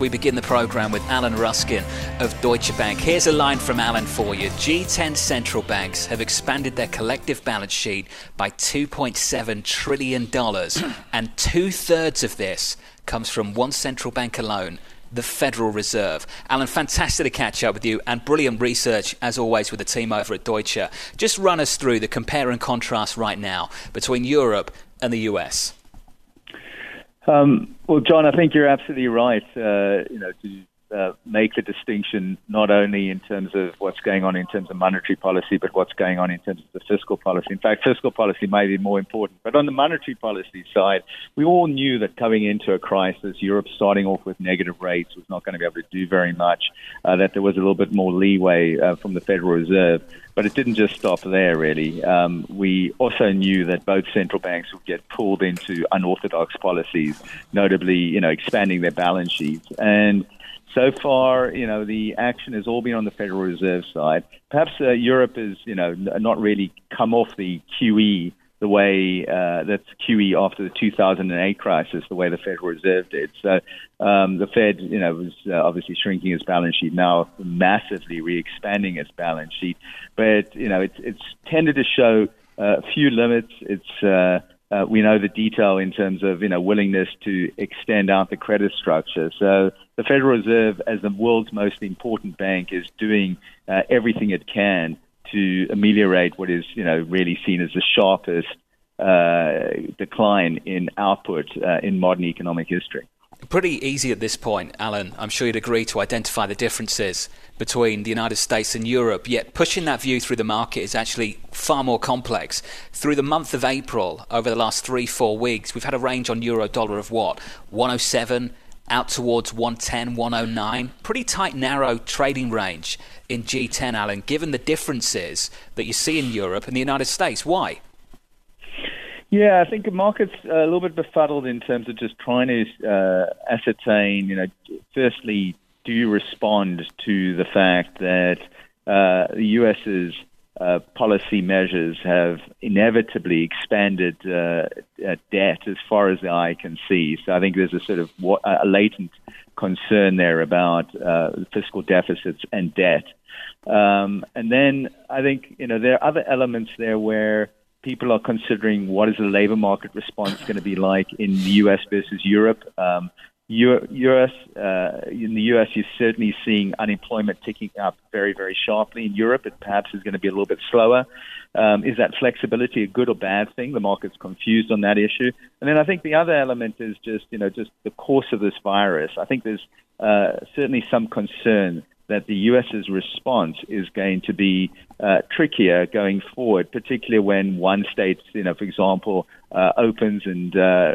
We begin the program with Alan Ruskin of Deutsche Bank. Here's a line from Alan for you. G10 central banks have expanded their collective balance sheet by $2.7 trillion, and two thirds of this comes from one central bank alone. The Federal Reserve. Alan, fantastic to catch up with you and brilliant research as always with the team over at Deutsche. Just run us through the compare and contrast right now between Europe and the US. Um, well, John, I think you're absolutely right. Uh, you know, to uh, make the distinction not only in terms of what's going on in terms of monetary policy, but what's going on in terms of the fiscal policy. In fact, fiscal policy may be more important. But on the monetary policy side, we all knew that coming into a crisis, Europe starting off with negative rates was not going to be able to do very much, uh, that there was a little bit more leeway uh, from the Federal Reserve. But it didn't just stop there, really. Um, we also knew that both central banks would get pulled into unorthodox policies, notably, you know, expanding their balance sheets. And so far, you know, the action has all been on the Federal Reserve side. Perhaps uh, Europe has, you know, not really come off the QE the way uh, that's QE after the 2008 crisis, the way the Federal Reserve did. So um, the Fed, you know, was uh, obviously shrinking its balance sheet, now massively re-expanding its balance sheet. But you know, it's it's tended to show uh, a few limits. It's uh, uh, we know the detail in terms of you know willingness to extend out the credit structure. So the Federal Reserve, as the world's most important bank, is doing uh, everything it can to ameliorate what is you know really seen as the sharpest uh, decline in output uh, in modern economic history pretty easy at this point, Alan. I'm sure you'd agree to identify the differences between the United States and Europe. Yet pushing that view through the market is actually far more complex. Through the month of April, over the last three, four weeks, we've had a range on euro dollar of what? 107 out towards 110, 109. Pretty tight, narrow trading range in G10, Alan, given the differences that you see in Europe and the United States. Why? Yeah, I think the market's a little bit befuddled in terms of just trying to uh, ascertain, you know, firstly, do you respond to the fact that uh, the US's uh, policy measures have inevitably expanded uh, uh, debt as far as the eye can see. So I think there's a sort of a latent concern there about uh, fiscal deficits and debt. Um, and then I think you know there are other elements there where people are considering what is the labor market response going to be like in the U.S. versus Europe. Um, U.S. Uh, in the U.S., you're certainly seeing unemployment ticking up very, very sharply. In Europe, it perhaps is going to be a little bit slower. Um, is that flexibility a good or bad thing? The market's confused on that issue. And then I think the other element is just, you know, just the course of this virus. I think there's uh, certainly some concern that the US's response is going to be uh, trickier going forward, particularly when one state, you know, for example, uh, opens and uh,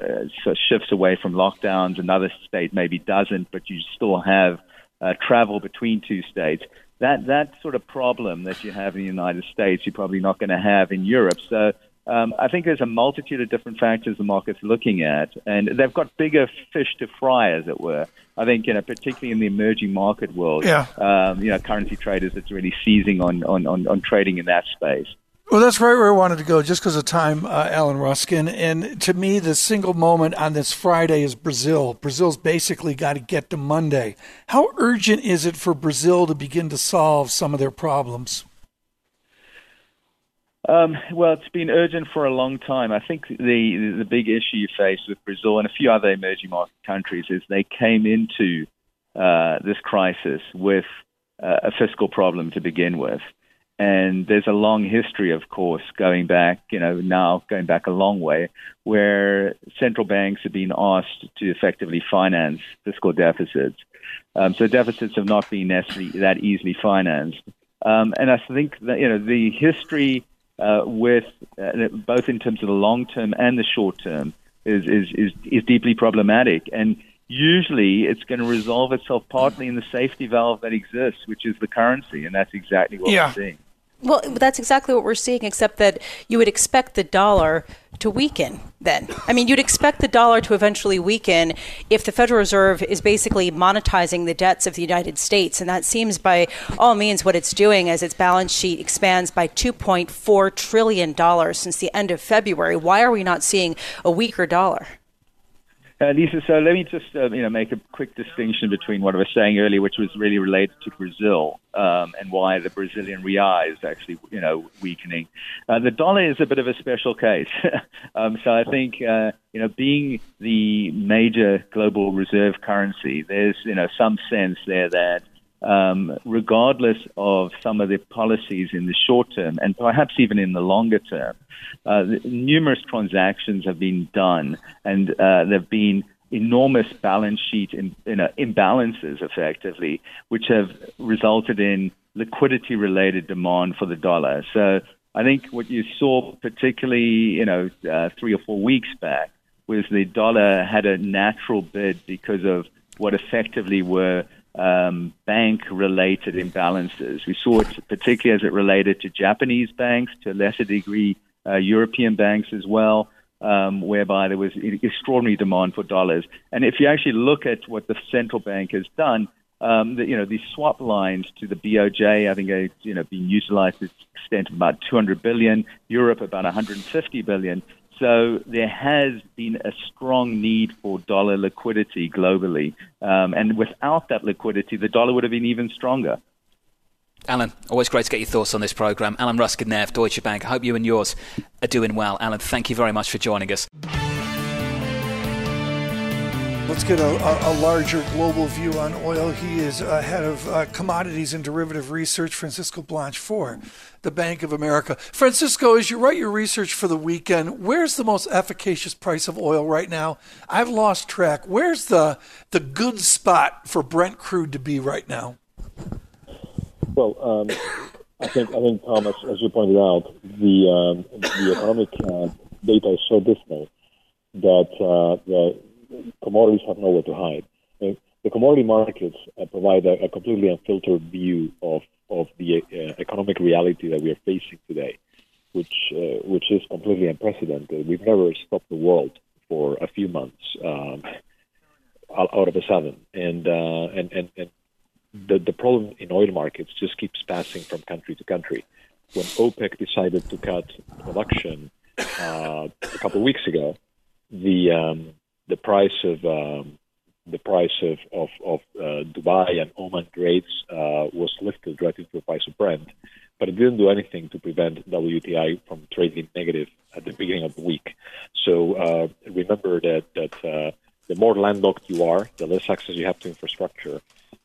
shifts away from lockdowns, another state maybe doesn't, but you still have uh, travel between two states. That that sort of problem that you have in the United States, you're probably not going to have in Europe. So um, I think there's a multitude of different factors the market's looking at, and they've got bigger fish to fry, as it were. I think, you know, particularly in the emerging market world, yeah. um, you know, currency traders that's really seizing on, on, on, on trading in that space. Well, that's right where I wanted to go, just because of time, uh, Alan Ruskin. And to me, the single moment on this Friday is Brazil. Brazil's basically got to get to Monday. How urgent is it for Brazil to begin to solve some of their problems? Um, well, it's been urgent for a long time. I think the the big issue you face with Brazil and a few other emerging market countries is they came into uh, this crisis with uh, a fiscal problem to begin with. And there's a long history, of course, going back, you know, now going back a long way, where central banks have been asked to effectively finance fiscal deficits. Um, so deficits have not been necessarily that easily financed. Um, and I think that, you know, the history uh, with uh, both in terms of the long term and the short term is, is, is, is deeply problematic. And usually it's going to resolve itself partly in the safety valve that exists, which is the currency. And that's exactly what yeah. we're seeing. Well, that's exactly what we're seeing, except that you would expect the dollar to weaken then. I mean, you'd expect the dollar to eventually weaken if the Federal Reserve is basically monetizing the debts of the United States. And that seems by all means what it's doing as its balance sheet expands by $2.4 trillion since the end of February. Why are we not seeing a weaker dollar? Uh, Lisa, so let me just uh, you know make a quick distinction between what I was saying earlier, which was really related to Brazil um, and why the Brazilian real is actually you know weakening. Uh, the dollar is a bit of a special case. um, so I think uh, you know being the major global reserve currency, there's you know some sense there that um, regardless of some of the policies in the short term and perhaps even in the longer term, uh, numerous transactions have been done and uh, there have been enormous balance sheet in, you know, imbalances effectively, which have resulted in liquidity related demand for the dollar. So I think what you saw, particularly you know uh, three or four weeks back, was the dollar had a natural bid because of what effectively were um, bank related imbalances. We saw it particularly as it related to Japanese banks, to a lesser degree, uh, European banks as well. Um, whereby there was extraordinary demand for dollars. And if you actually look at what the central bank has done, um, the, you know, these swap lines to the BOJ, I think, are, you know, being utilized to the extent of about 200 billion, Europe about 150 billion. So there has been a strong need for dollar liquidity globally. Um, and without that liquidity, the dollar would have been even stronger. Alan, always great to get your thoughts on this program. Alan Ruskin there of Deutsche Bank. I hope you and yours are doing well. Alan, thank you very much for joining us. Let's get a, a, larger global view on oil. He is head of uh, commodities and derivative research, Francisco Blanch for the Bank of America. Francisco, as you write your research for the weekend, where's the most efficacious price of oil right now? I've lost track. Where's the the good spot for Brent crude to be right now? Well, um, I think I think Thomas, as you pointed out, the um, the economic uh, data is so dismal that uh, the commodities have nowhere to hide. The commodity markets uh, provide a, a, completely unfiltered view of, of the uh, economic reality that we are facing today, which, uh, which is completely unprecedented. We've never stopped the world for a few months um, out of a sudden. And, and, and, and the, the problem in oil markets just keeps passing from country to country. When OPEC decided to cut production uh, a couple of weeks ago, the um, the price of um, the price of of, of uh, Dubai and Oman grades uh, was lifted relative to the price of Brent, but it didn't do anything to prevent WTI from trading negative at the beginning of the week. So uh, remember that that uh, the more landlocked you are, the less access you have to infrastructure,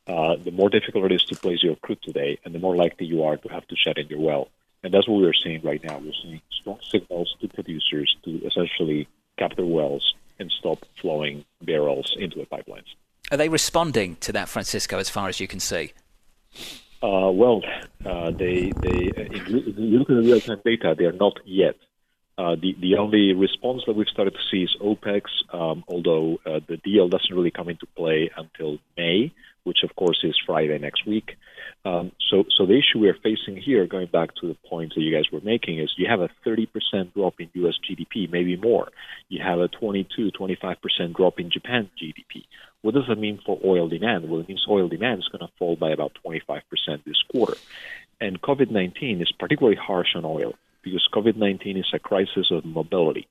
uh, the more difficult it is to place your crude today, and the more likely you are to have to shut in your well. And that's what we're seeing right now. We're seeing strong signals to producers to essentially cap their wells and stop flowing barrels into the pipelines. Are they responding to that, Francisco, as far as you can see? Uh, well, uh, they, they, if you look at the real time data, they are not yet. Uh, the, the only response that we've started to see is OPEC's, um, although uh, the deal doesn't really come into play until May, which of course is Friday next week. Um, so, so the issue we're facing here, going back to the point that you guys were making, is you have a 30% drop in U.S. GDP, maybe more. You have a 22, 25% drop in Japan GDP. What does that mean for oil demand? Well, it means oil demand is going to fall by about 25% this quarter. And COVID 19 is particularly harsh on oil because COVID 19 is a crisis of mobility.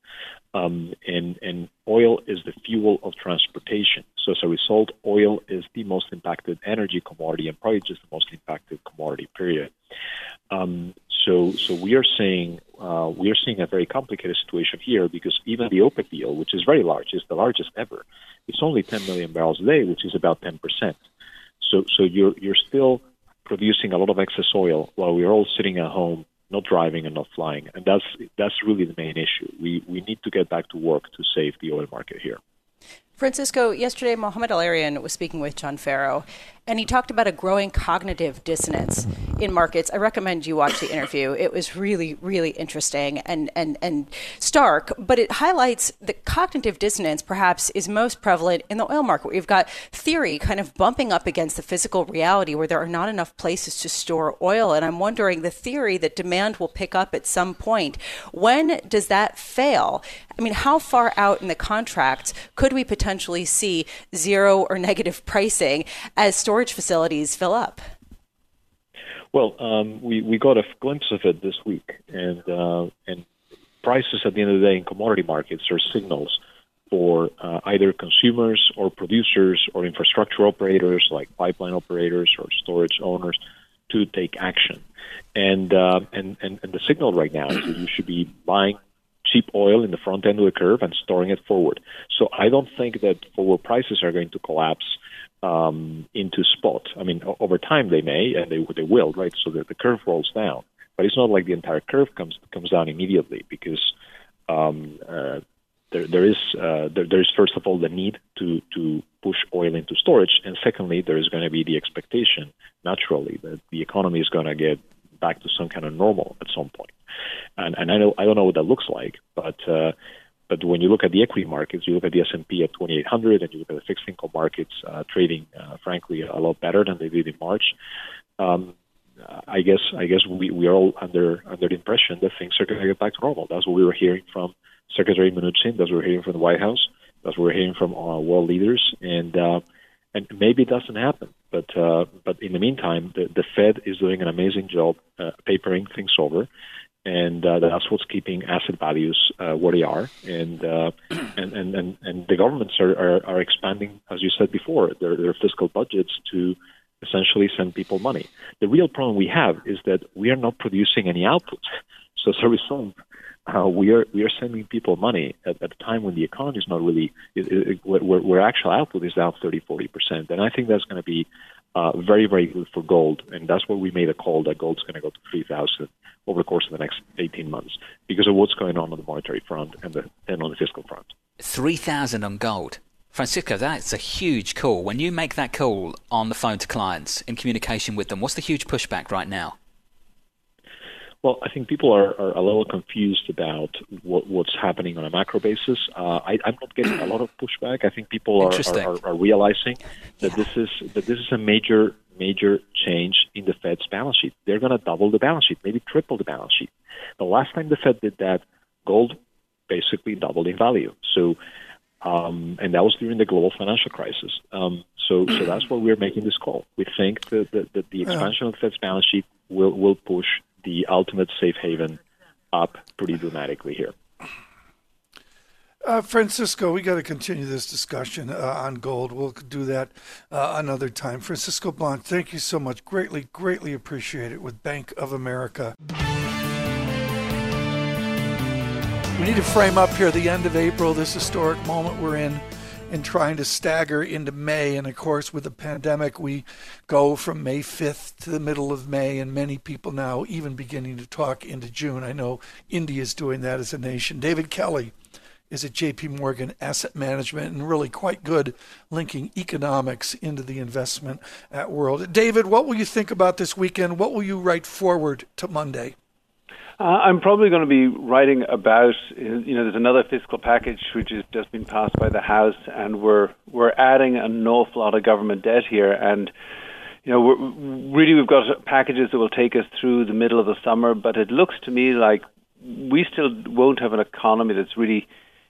Um, and, and oil is the fuel of transportation. So as a result, oil is the most impacted energy commodity and probably just the most impacted commodity. Period. Um, so so we are seeing uh, we are seeing a very complicated situation here because even the OPEC deal, which is very large, is the largest ever. It's only 10 million barrels a day, which is about 10 percent. So so you're you're still producing a lot of excess oil while we're all sitting at home not driving and not flying. And that's that's really the main issue. We we need to get back to work to save the oil market here. Francisco, yesterday Mohamed El-Erian was speaking with John Ferro, and he talked about a growing cognitive dissonance in markets. I recommend you watch the interview. It was really, really interesting and, and, and stark, but it highlights that cognitive dissonance perhaps is most prevalent in the oil market. We've got theory kind of bumping up against the physical reality where there are not enough places to store oil. And I'm wondering the theory that demand will pick up at some point, when does that fail? I mean, how far out in the contract could we potentially see zero or negative pricing as facilities fill up? Well, um, we we got a glimpse of it this week, and uh, and prices at the end of the day in commodity markets are signals for uh, either consumers or producers or infrastructure operators like pipeline operators or storage owners to take action. And, uh, and, and and the signal right now is that you should be buying cheap oil in the front end of the curve and storing it forward. So I don't think that forward prices are going to collapse um, into spot. I mean, over time they may and they they will, right? So that the curve rolls down, but it's not like the entire curve comes comes down immediately because um, uh, there there is uh, there, there is first of all the need to to push oil into storage, and secondly there is going to be the expectation naturally that the economy is going to get back to some kind of normal at some point. And and I know I don't know what that looks like, but uh, but when you look at the equity markets, you look at the S&P at 2,800, and you look at the fixed income markets uh, trading, uh, frankly, a lot better than they did in March. Um, I guess I guess we, we are all under under the impression that things are going to get back to normal. That's what we were hearing from Secretary Mnuchin. That's what we're hearing from the White House. That's what we're hearing from our world leaders. And uh, and maybe it doesn't happen. But uh, but in the meantime, the, the Fed is doing an amazing job uh, papering things over and uh, that's what's keeping asset values uh, where they are. And, uh, and, and and and the governments are, are, are expanding, as you said before, their, their fiscal budgets to essentially send people money. The real problem we have is that we are not producing any output. So as a result, uh, we are we are sending people money at, at a time when the economy is not really it, it, where, where actual output is down 30 40 percent and I think that's going to be uh, very very good for gold and that's why we made a call that gold's going to go to 3000 over the course of the next 18 months because of what's going on on the monetary front and, the, and on the fiscal front. 3,000 on gold. Francisco, that's a huge call. When you make that call on the phone to clients in communication with them, what's the huge pushback right now? Well, I think people are, are a little confused about what, what's happening on a macro basis. Uh, I, am not getting a lot of pushback. I think people are, are, are, realizing that yeah. this is that this is a major major change in the Fed's balance sheet. They're going to double the balance sheet, maybe triple the balance sheet. The last time the Fed did that, gold basically doubled in value. So, um, and that was during the global financial crisis. Um, so, so that's why we're making this call. We think that, that, that the expansion of the Fed's balance sheet will will push the ultimate safe haven up pretty dramatically here. Uh, Francisco, we got to continue this discussion uh, on gold. We'll do that uh, another time. Francisco Blanch, thank you so much. Greatly, greatly appreciate it with Bank of America. We need to frame up here the end of April, this historic moment we're in, in trying to stagger into May. And of course, with the pandemic, we go from May 5th to the middle of May, and many people now even beginning to talk into June. I know India is doing that as a nation. David Kelly is at JP Morgan Asset Management and really quite good linking economics into the investment at world. David, what will you think about this weekend? What will you write forward to Monday? Uh, I'm probably going to be writing about, you know, there's another fiscal package which has just been passed by the House, and we're we're adding an awful lot of government debt here, and you know, really we've got packages that will take us through the middle of the summer, but it looks to me like we still won't have an economy that's really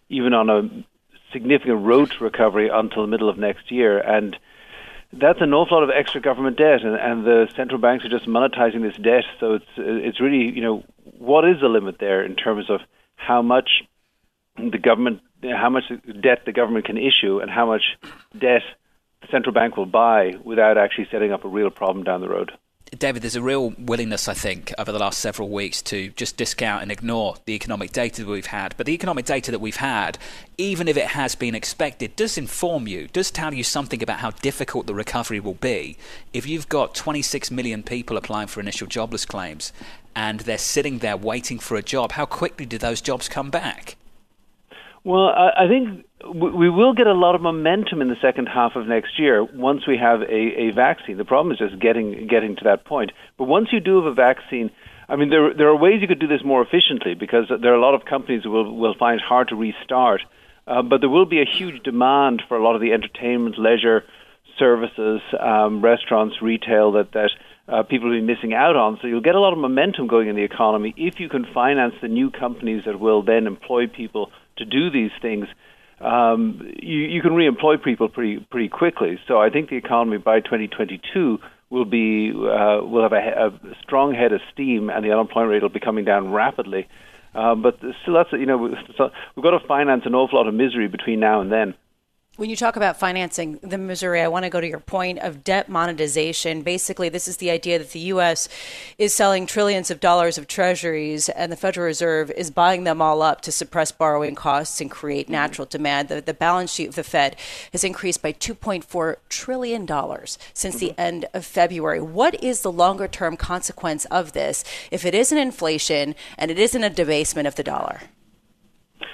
even on a significant road to recovery until the middle of next year. And that's an awful lot of extra government debt, and, and the central banks are just monetizing this debt. So it's it's really you know what is the limit there in terms of how much the government, how much debt the government can issue, and how much debt the central bank will buy without actually setting up a real problem down the road. David, there's a real willingness, I think, over the last several weeks to just discount and ignore the economic data that we've had. But the economic data that we've had, even if it has been expected, does inform you, does tell you something about how difficult the recovery will be. If you've got 26 million people applying for initial jobless claims and they're sitting there waiting for a job, how quickly do those jobs come back? Well, I, I think we will get a lot of momentum in the second half of next year once we have a, a vaccine. The problem is just getting getting to that point. But once you do have a vaccine, I mean, there there are ways you could do this more efficiently because there are a lot of companies who will will find it hard to restart. Uh, but there will be a huge demand for a lot of the entertainment, leisure services, um, restaurants, retail that that uh, people will be missing out on. So you'll get a lot of momentum going in the economy if you can finance the new companies that will then employ people to do these things um, you, you can reemploy people pretty pretty quickly. So I think the economy by 2022 will be uh, will have a, a strong head of steam, and the unemployment rate will be coming down rapidly. Uh, but still, that's you know we've got to finance an awful lot of misery between now and then. When you talk about financing the misery, I want to go to your point of debt monetization. Basically, this is the idea that the U.S. is selling trillions of dollars of treasuries and the Federal Reserve is buying them all up to suppress borrowing costs and create mm-hmm. natural demand. The, the balance sheet of the Fed has increased by $2.4 trillion since the mm-hmm. end of February. What is the longer term consequence of this if it isn't inflation and it isn't a debasement of the dollar?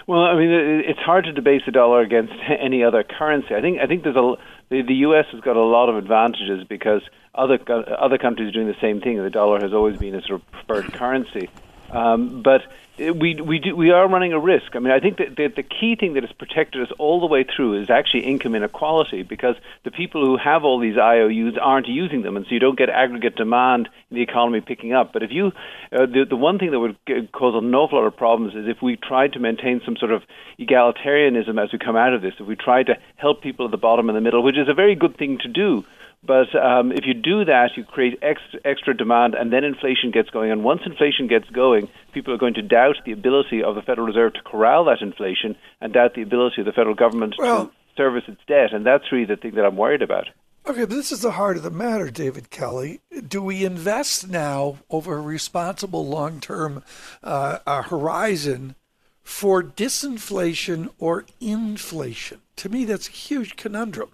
Well, I mean, it's hard to debase the dollar against any other currency. I think I think there's a the, the U.S. has got a lot of advantages because other other countries are doing the same thing. The dollar has always been a sort of preferred currency, um, but we we do we are running a risk. I mean, I think that the, the key thing that has protected us all the way through is actually income inequality because the people who have all these IOUs aren't using them, and so you don't get aggregate demand in the economy picking up. But if you, uh, the the one thing that would cause an awful lot of problems is if we tried to maintain some sort of egalitarianism as we come out of this, if we tried to help people at the bottom and the middle, which is a very good thing to do. But um, if you do that, you create extra, extra demand, and then inflation gets going. And once inflation gets going, people are going to doubt the ability of the Federal Reserve to corral that inflation and doubt the ability of the federal government well, to service its debt. And that's really the thing that I'm worried about. Okay, but this is the heart of the matter, David Kelly. Do we invest now over a responsible long term uh, uh, horizon for disinflation or inflation? To me, that's a huge conundrum.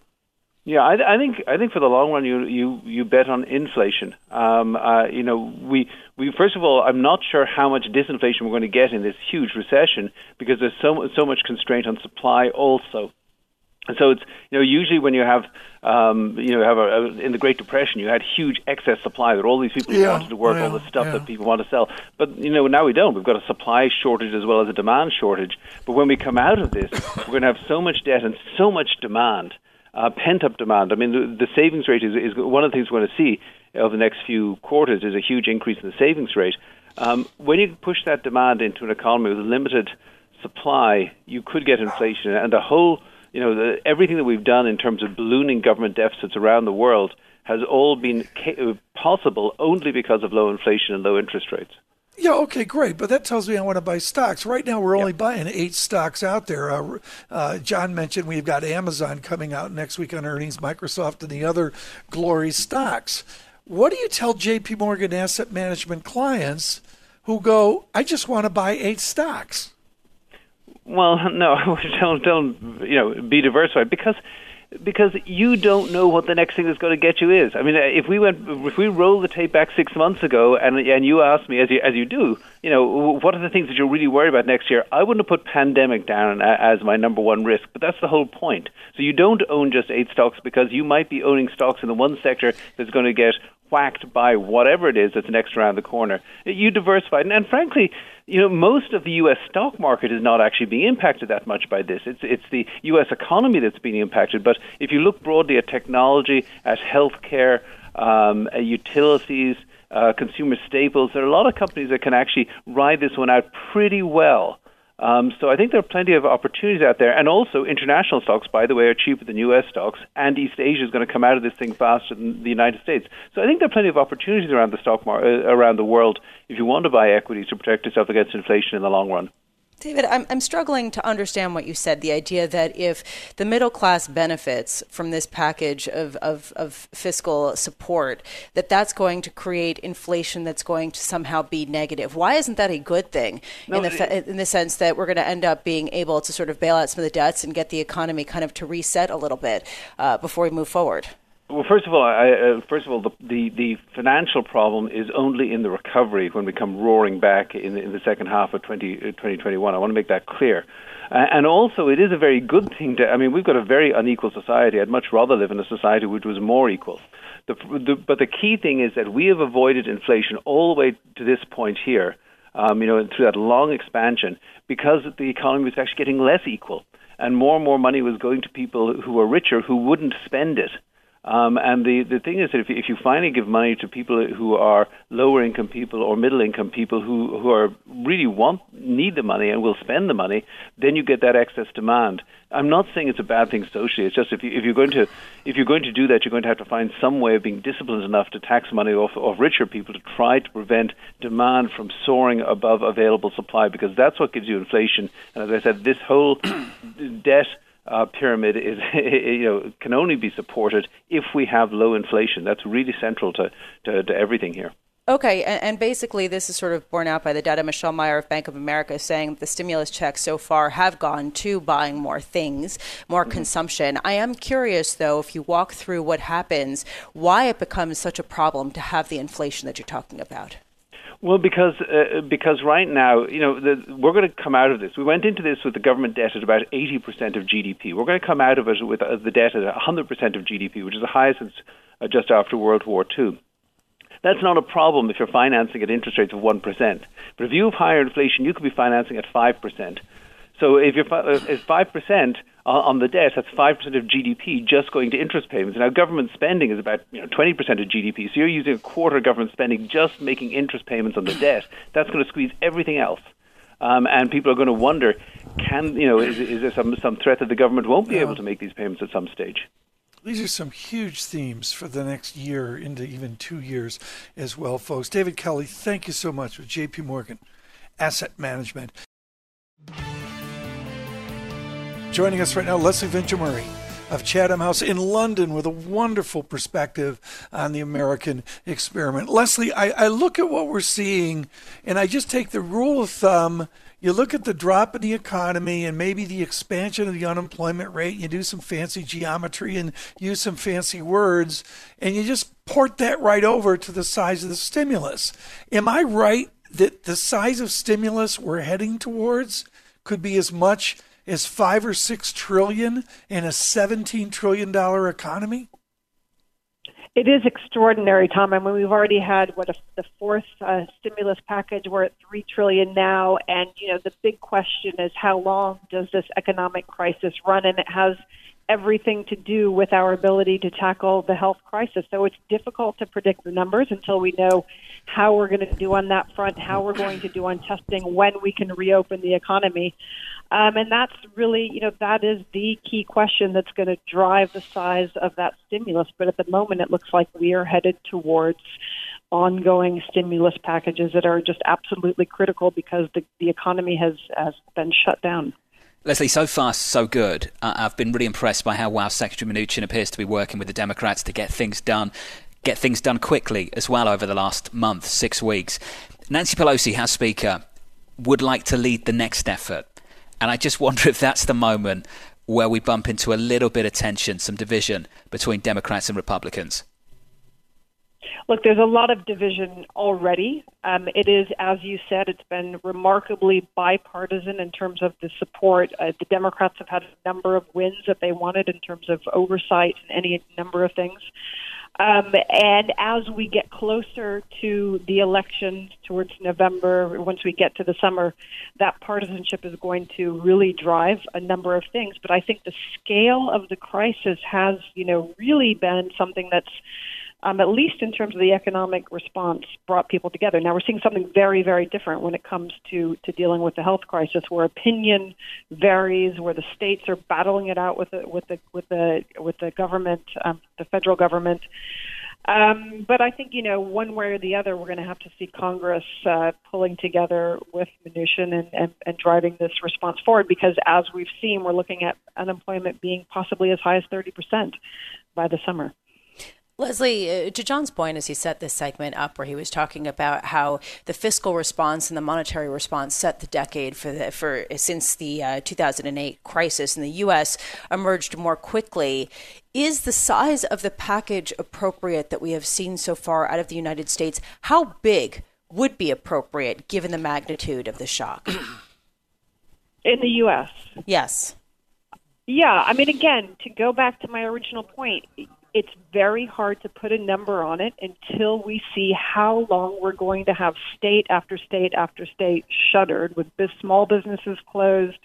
Yeah, I, I think I think for the long run, you you you bet on inflation. Um, uh, you know, we we first of all, I'm not sure how much disinflation we're going to get in this huge recession because there's so so much constraint on supply also. And so it's you know usually when you have um, you know have a, a, in the Great Depression you had huge excess supply that all these people yeah, wanted to work yeah, all the stuff yeah. that people want to sell. But you know now we don't. We've got a supply shortage as well as a demand shortage. But when we come out of this, we're going to have so much debt and so much demand uh, pent up demand. I mean, the, the savings rate is, is one of the things we're going to see over the next few quarters is a huge increase in the savings rate. Um, when you push that demand into an economy with limited supply, you could get inflation, and the whole, you know, the, everything that we've done in terms of ballooning government deficits around the world has all been ca- possible only because of low inflation and low interest rates. Yeah, okay, great. But that tells me I want to buy stocks. Right now, we're only yep. buying eight stocks out there. Uh, uh, John mentioned we've got Amazon coming out next week on earnings, Microsoft, and the other glory stocks. What do you tell JP Morgan asset management clients who go, I just want to buy eight stocks? Well, no, don't, don't you know, be diversified because because you don't know what the next thing that's going to get you is. I mean, if we went, if we roll the tape back six months ago, and and you asked me, as you as you do, you know, what are the things that you're really worried about next year? I wouldn't have put pandemic down as my number one risk, but that's the whole point. So you don't own just eight stocks because you might be owning stocks in the one sector that's going to get whacked by whatever it is that's next around the corner. You diversify, and, and frankly you know, most of the U.S. stock market is not actually being impacted that much by this. It's it's the U.S. economy that's being impacted. But if you look broadly at technology, at healthcare, um, uh, utilities, uh, consumer staples, there are a lot of companies that can actually ride this one out pretty well. Um, so I think there are plenty of opportunities out there, and also international stocks, by the way, are cheaper than U.S. stocks, and East Asia is going to come out of this thing faster than the United States. So I think there are plenty of opportunities around the stock market, uh, around the world, if you want to buy equities to protect yourself against inflation in the long run. David, I'm, I'm struggling to understand what you said the idea that if the middle class benefits from this package of, of, of, fiscal support, that that's going to create inflation that's going to somehow be negative. Why isn't that a good thing no, in, the, in the sense that we're going to end up being able to sort of bail out some of the debts and get the economy kind of to reset a little bit uh, before we move forward? Well, first of all, I, uh, first of all, the, the, the financial problem is only in the recovery when we come roaring back in, in the second half of 20, 2021. Uh, I want to make that clear. Uh, and also, it is a very good thing to. I mean, we've got a very unequal society. I'd much rather live in a society which was more equal. The, the, but the key thing is that we have avoided inflation all the way to this point here. Um, you know, through that long expansion, because the economy was actually getting less equal, and more and more money was going to people who were richer who wouldn't spend it. Um, and the, the thing is that if, if you finally give money to people who are lower income people or middle income people who, who are really want need the money and will spend the money, then you get that excess demand. I'm not saying it's a bad thing socially. It's just if you if you're going to if you're going to do that, you're going to have to find some way of being disciplined enough to tax money off of richer people to try to prevent demand from soaring above available supply because that's what gives you inflation. And as I said, this whole debt uh, pyramid is you know can only be supported if we have low inflation. That's really central to, to, to everything here. Okay, and, and, basically, this is sort of borne out by the data. Michelle Meyer of Bank of America is saying the stimulus checks so far have gone to buying more things, more mm-hmm. consumption. I am curious, though, if you walk through what happens, why it becomes such a problem to have the inflation that you're talking about. Well, because uh, because right now, you know, the, we're going to come out of this. We went into this with the government debt at about 80% of GDP. We're going to come out of it with uh, the debt at 100% of GDP, which is the highest since uh, just after World War II. That's not a problem if you're financing at interest rates of 1%. But if you have higher inflation, you could be financing at 5%. So if you're if five percent on the debt, that's five percent of GDP just going to interest payments. Now, government spending is about you know twenty percent of GDP. So you're using a quarter of government spending just making interest payments on the debt. That's going to squeeze everything else. Um, and people are going to wonder, can you know, is, is there some some threat that the government won't be able to make these payments at some stage? These are some huge themes for the next year into even two years as well, folks. David Kelly, thank you so much with J.P. Morgan Asset Management. Joining us right now, Leslie Vinjamuri of Chatham House in London with a wonderful perspective on the American experiment. Leslie, I, I, look at what we're seeing and I just take the rule of thumb. You look at the drop in the economy and maybe the expansion of the unemployment rate, you do some fancy geometry and use some fancy words, and you just port that right over to the size of the stimulus. Am I right that the size of stimulus we're heading towards could be as much is five or six trillion in a seventeen trillion dollar economy? It is extraordinary, Tom. I mean, we've already had what a, the fourth uh, stimulus package. We're at three trillion now, and you know the big question is how long does this economic crisis run? And it has everything to do with our ability to tackle the health crisis. So it's difficult to predict the numbers until we know how we're going to do on that front, how we're going to do on testing, when we can reopen the economy. Um, and that's really, you know, that is the key question that's going to drive the size of that stimulus. But at the moment, it looks like we are headed towards ongoing stimulus packages that are just absolutely critical because the, the economy has, has been shut down. Leslie, so far so good. I've been really impressed by how well Secretary Mnuchin appears to be working with the Democrats to get things done, get things done quickly as well over the last month, six weeks. Nancy Pelosi, House Speaker, would like to lead the next effort. And I just wonder if that's the moment where we bump into a little bit of tension, some division between Democrats and Republicans. Look, there's a lot of division already. Um, it is, as you said, it's been remarkably bipartisan in terms of the support. Uh, the Democrats have had a number of wins that they wanted in terms of oversight and any number of things. Um, and as we get closer to the election towards November, once we get to the summer, that partisanship is going to really drive a number of things. But I think the scale of the crisis has, you know, really been something that's um, at least in terms of the economic response, brought people together. Now we're seeing something very, very different when it comes to to dealing with the health crisis, where opinion varies, where the states are battling it out with the with the with the with the government, um, the federal government. Um, but I think you know one way or the other, we're going to have to see Congress uh, pulling together with Mnuchin and, and, and driving this response forward. Because as we've seen, we're looking at unemployment being possibly as high as 30 percent by the summer. Leslie, uh, to John's point, as he set this segment up, where he was talking about how the fiscal response and the monetary response set the decade for the, for since the uh, 2008 crisis in the U.S. emerged more quickly. Is the size of the package appropriate that we have seen so far out of the United States? How big would be appropriate given the magnitude of the shock? In the U.S. Yes. Yeah, I mean, again, to go back to my original point, it's very hard to put a number on it until we see how long we're going to have state after state after state shuttered with this small businesses closed,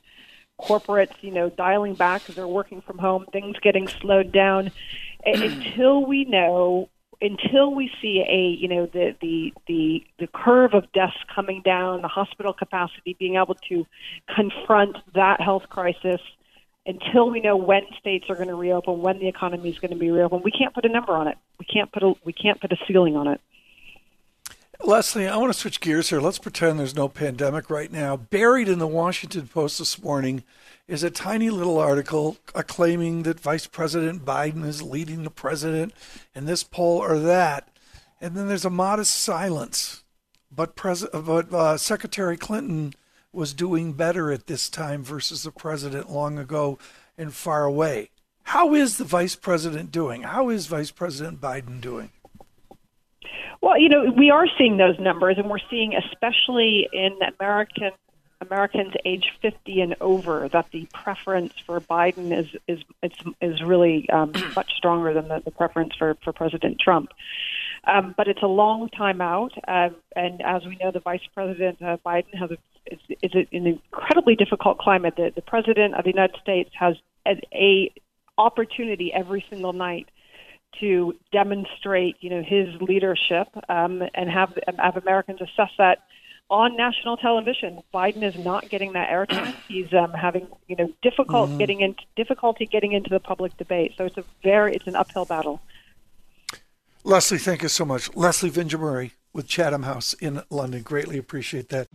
corporates, you know, dialing back because they're working from home, things getting slowed down. Mm. until we know, until we see a, you know, the, the, the, the curve of deaths coming down, the hospital capacity being able to confront that health crisis – until we know when states are going to reopen, when the economy is going to be reopened, we can't put a number on it. We can't put a we can't put a ceiling on it. Leslie, I want to switch gears here. Let's pretend there's no pandemic right now. Buried in the Washington Post this morning is a tiny little article claiming that Vice President Biden is leading the president in this poll or that. And then there's a modest silence. But, Pres- but uh, Secretary Clinton was doing better at this time versus the president long ago and far away. How is the vice president doing? How is Vice President Biden doing? Well, you know, we are seeing those numbers, and we're seeing, especially in American Americans age 50 and over, that the preference for Biden is is is, is really um, much stronger than the, the preference for, for President Trump. Um, but it's a long time out, uh, and as we know, the Vice President uh, Biden has a it's, it's an incredibly difficult climate. The, the president of the United States has a, a opportunity every single night to demonstrate, you know, his leadership um, and have have Americans assess that on national television. Biden is not getting that airtime. He's um, having, you know, difficult mm-hmm. getting into difficulty getting into the public debate. So it's a very it's an uphill battle. Leslie, thank you so much. Leslie Vinjamuri with Chatham House in London. Greatly appreciate that.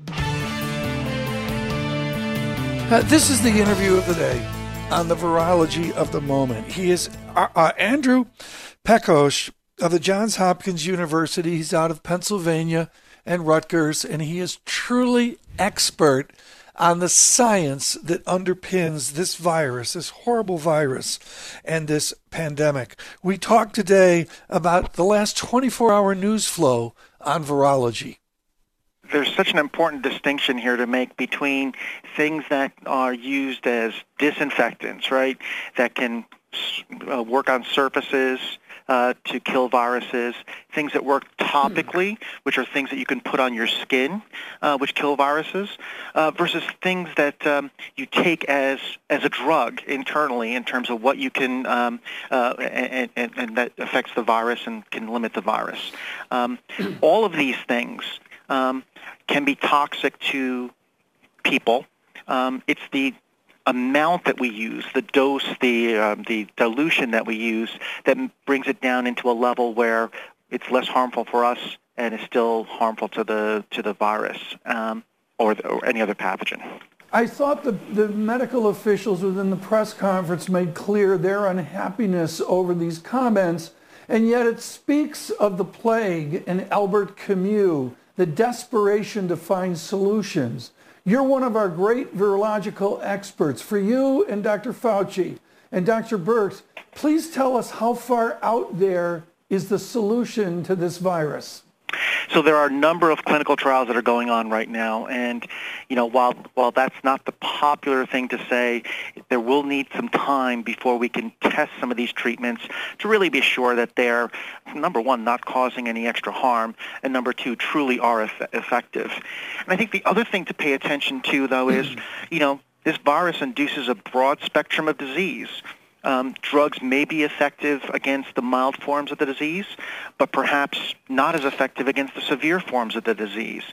Uh, this is the interview of the day on the virology of the moment. He is uh, uh, Andrew Pekosz of the Johns Hopkins University. He's out of Pennsylvania and Rutgers, and he is truly expert on the science that underpins this virus, this horrible virus, and this pandemic. We talked today about the last 24 hour news flow on virology there's such an important distinction here to make between things that are used as disinfectants, right, that can uh, work on surfaces uh, to kill viruses, things that work topically, which are things that you can put on your skin, uh, which kill viruses, uh, versus things that um, you take as as a drug internally in terms of what you can um, uh, and, and, and, that affects the virus and can limit the virus. Um, all of these things um, can be toxic to people. Um, it's the amount that we use, the dose, the um, the dilution that we use, that brings it down into a level where it's less harmful for us and is still harmful to the to the virus um, or, the, or any other pathogen. I thought the, the medical officials within the press conference made clear their unhappiness over these comments, and yet it speaks of the plague and Albert Camus the desperation to find solutions. You're one of our great virological experts. For you and Dr. Fauci and Dr. Birx, please tell us how far out there is the solution to this virus? So there are a number of clinical trials that are going on right now, and you know, while while that's not the popular thing to say, there will need some time before we can test some of these treatments to really be sure that they're number one not causing any extra harm, and number two truly are eff- effective. And I think the other thing to pay attention to, though, is mm. you know this virus induces a broad spectrum of disease. Um, drugs may be effective against the mild forms of the disease, but perhaps not as effective against the severe forms of the disease.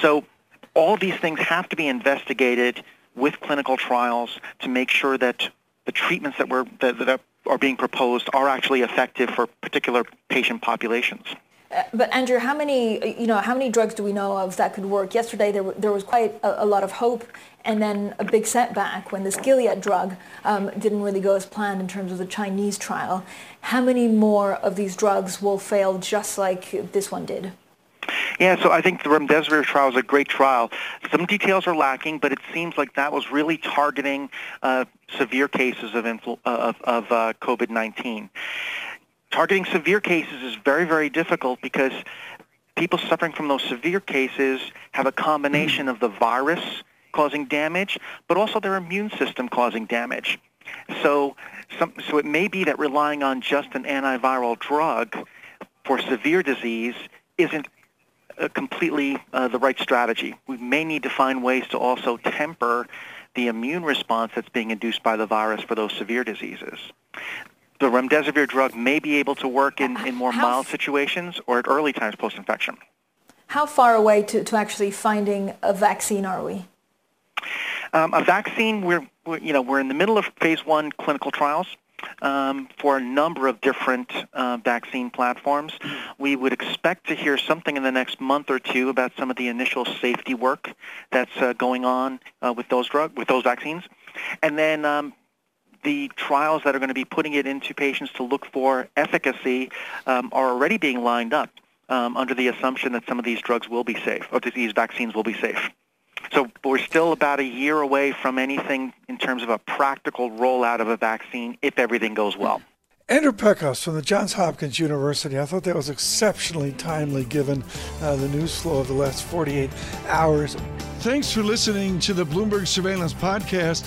So all these things have to be investigated with clinical trials to make sure that the treatments that, were, that, that are being proposed are actually effective for particular patient populations. Uh, but Andrew, how many you know how many drugs do we know of that could work? Yesterday there, there was quite a, a lot of hope, and then a big setback when this Gilead drug um, didn't really go as planned in terms of the Chinese trial. How many more of these drugs will fail just like this one did? Yeah, so I think the remdesivir trial is a great trial. Some details are lacking, but it seems like that was really targeting uh, severe cases of, influ- uh, of, of uh, COVID-19. Targeting severe cases is very, very difficult because people suffering from those severe cases have a combination of the virus causing damage, but also their immune system causing damage. So, some, so it may be that relying on just an antiviral drug for severe disease isn't uh, completely uh, the right strategy. We may need to find ways to also temper the immune response that's being induced by the virus for those severe diseases. The remdesivir drug may be able to work in, in more How mild situations or at early times post-infection. How far away to, to actually finding a vaccine are we? Um, a vaccine, we're, we're, you know, we're in the middle of phase one clinical trials um, for a number of different uh, vaccine platforms. We would expect to hear something in the next month or two about some of the initial safety work that's uh, going on uh, with those drug with those vaccines, and then. Um, the trials that are going to be putting it into patients to look for efficacy um, are already being lined up um, under the assumption that some of these drugs will be safe, or these vaccines will be safe. So we're still about a year away from anything in terms of a practical rollout of a vaccine if everything goes well. Andrew Pekosz from the Johns Hopkins University. I thought that was exceptionally timely given uh, the news flow of the last 48 hours. Thanks for listening to the Bloomberg Surveillance Podcast.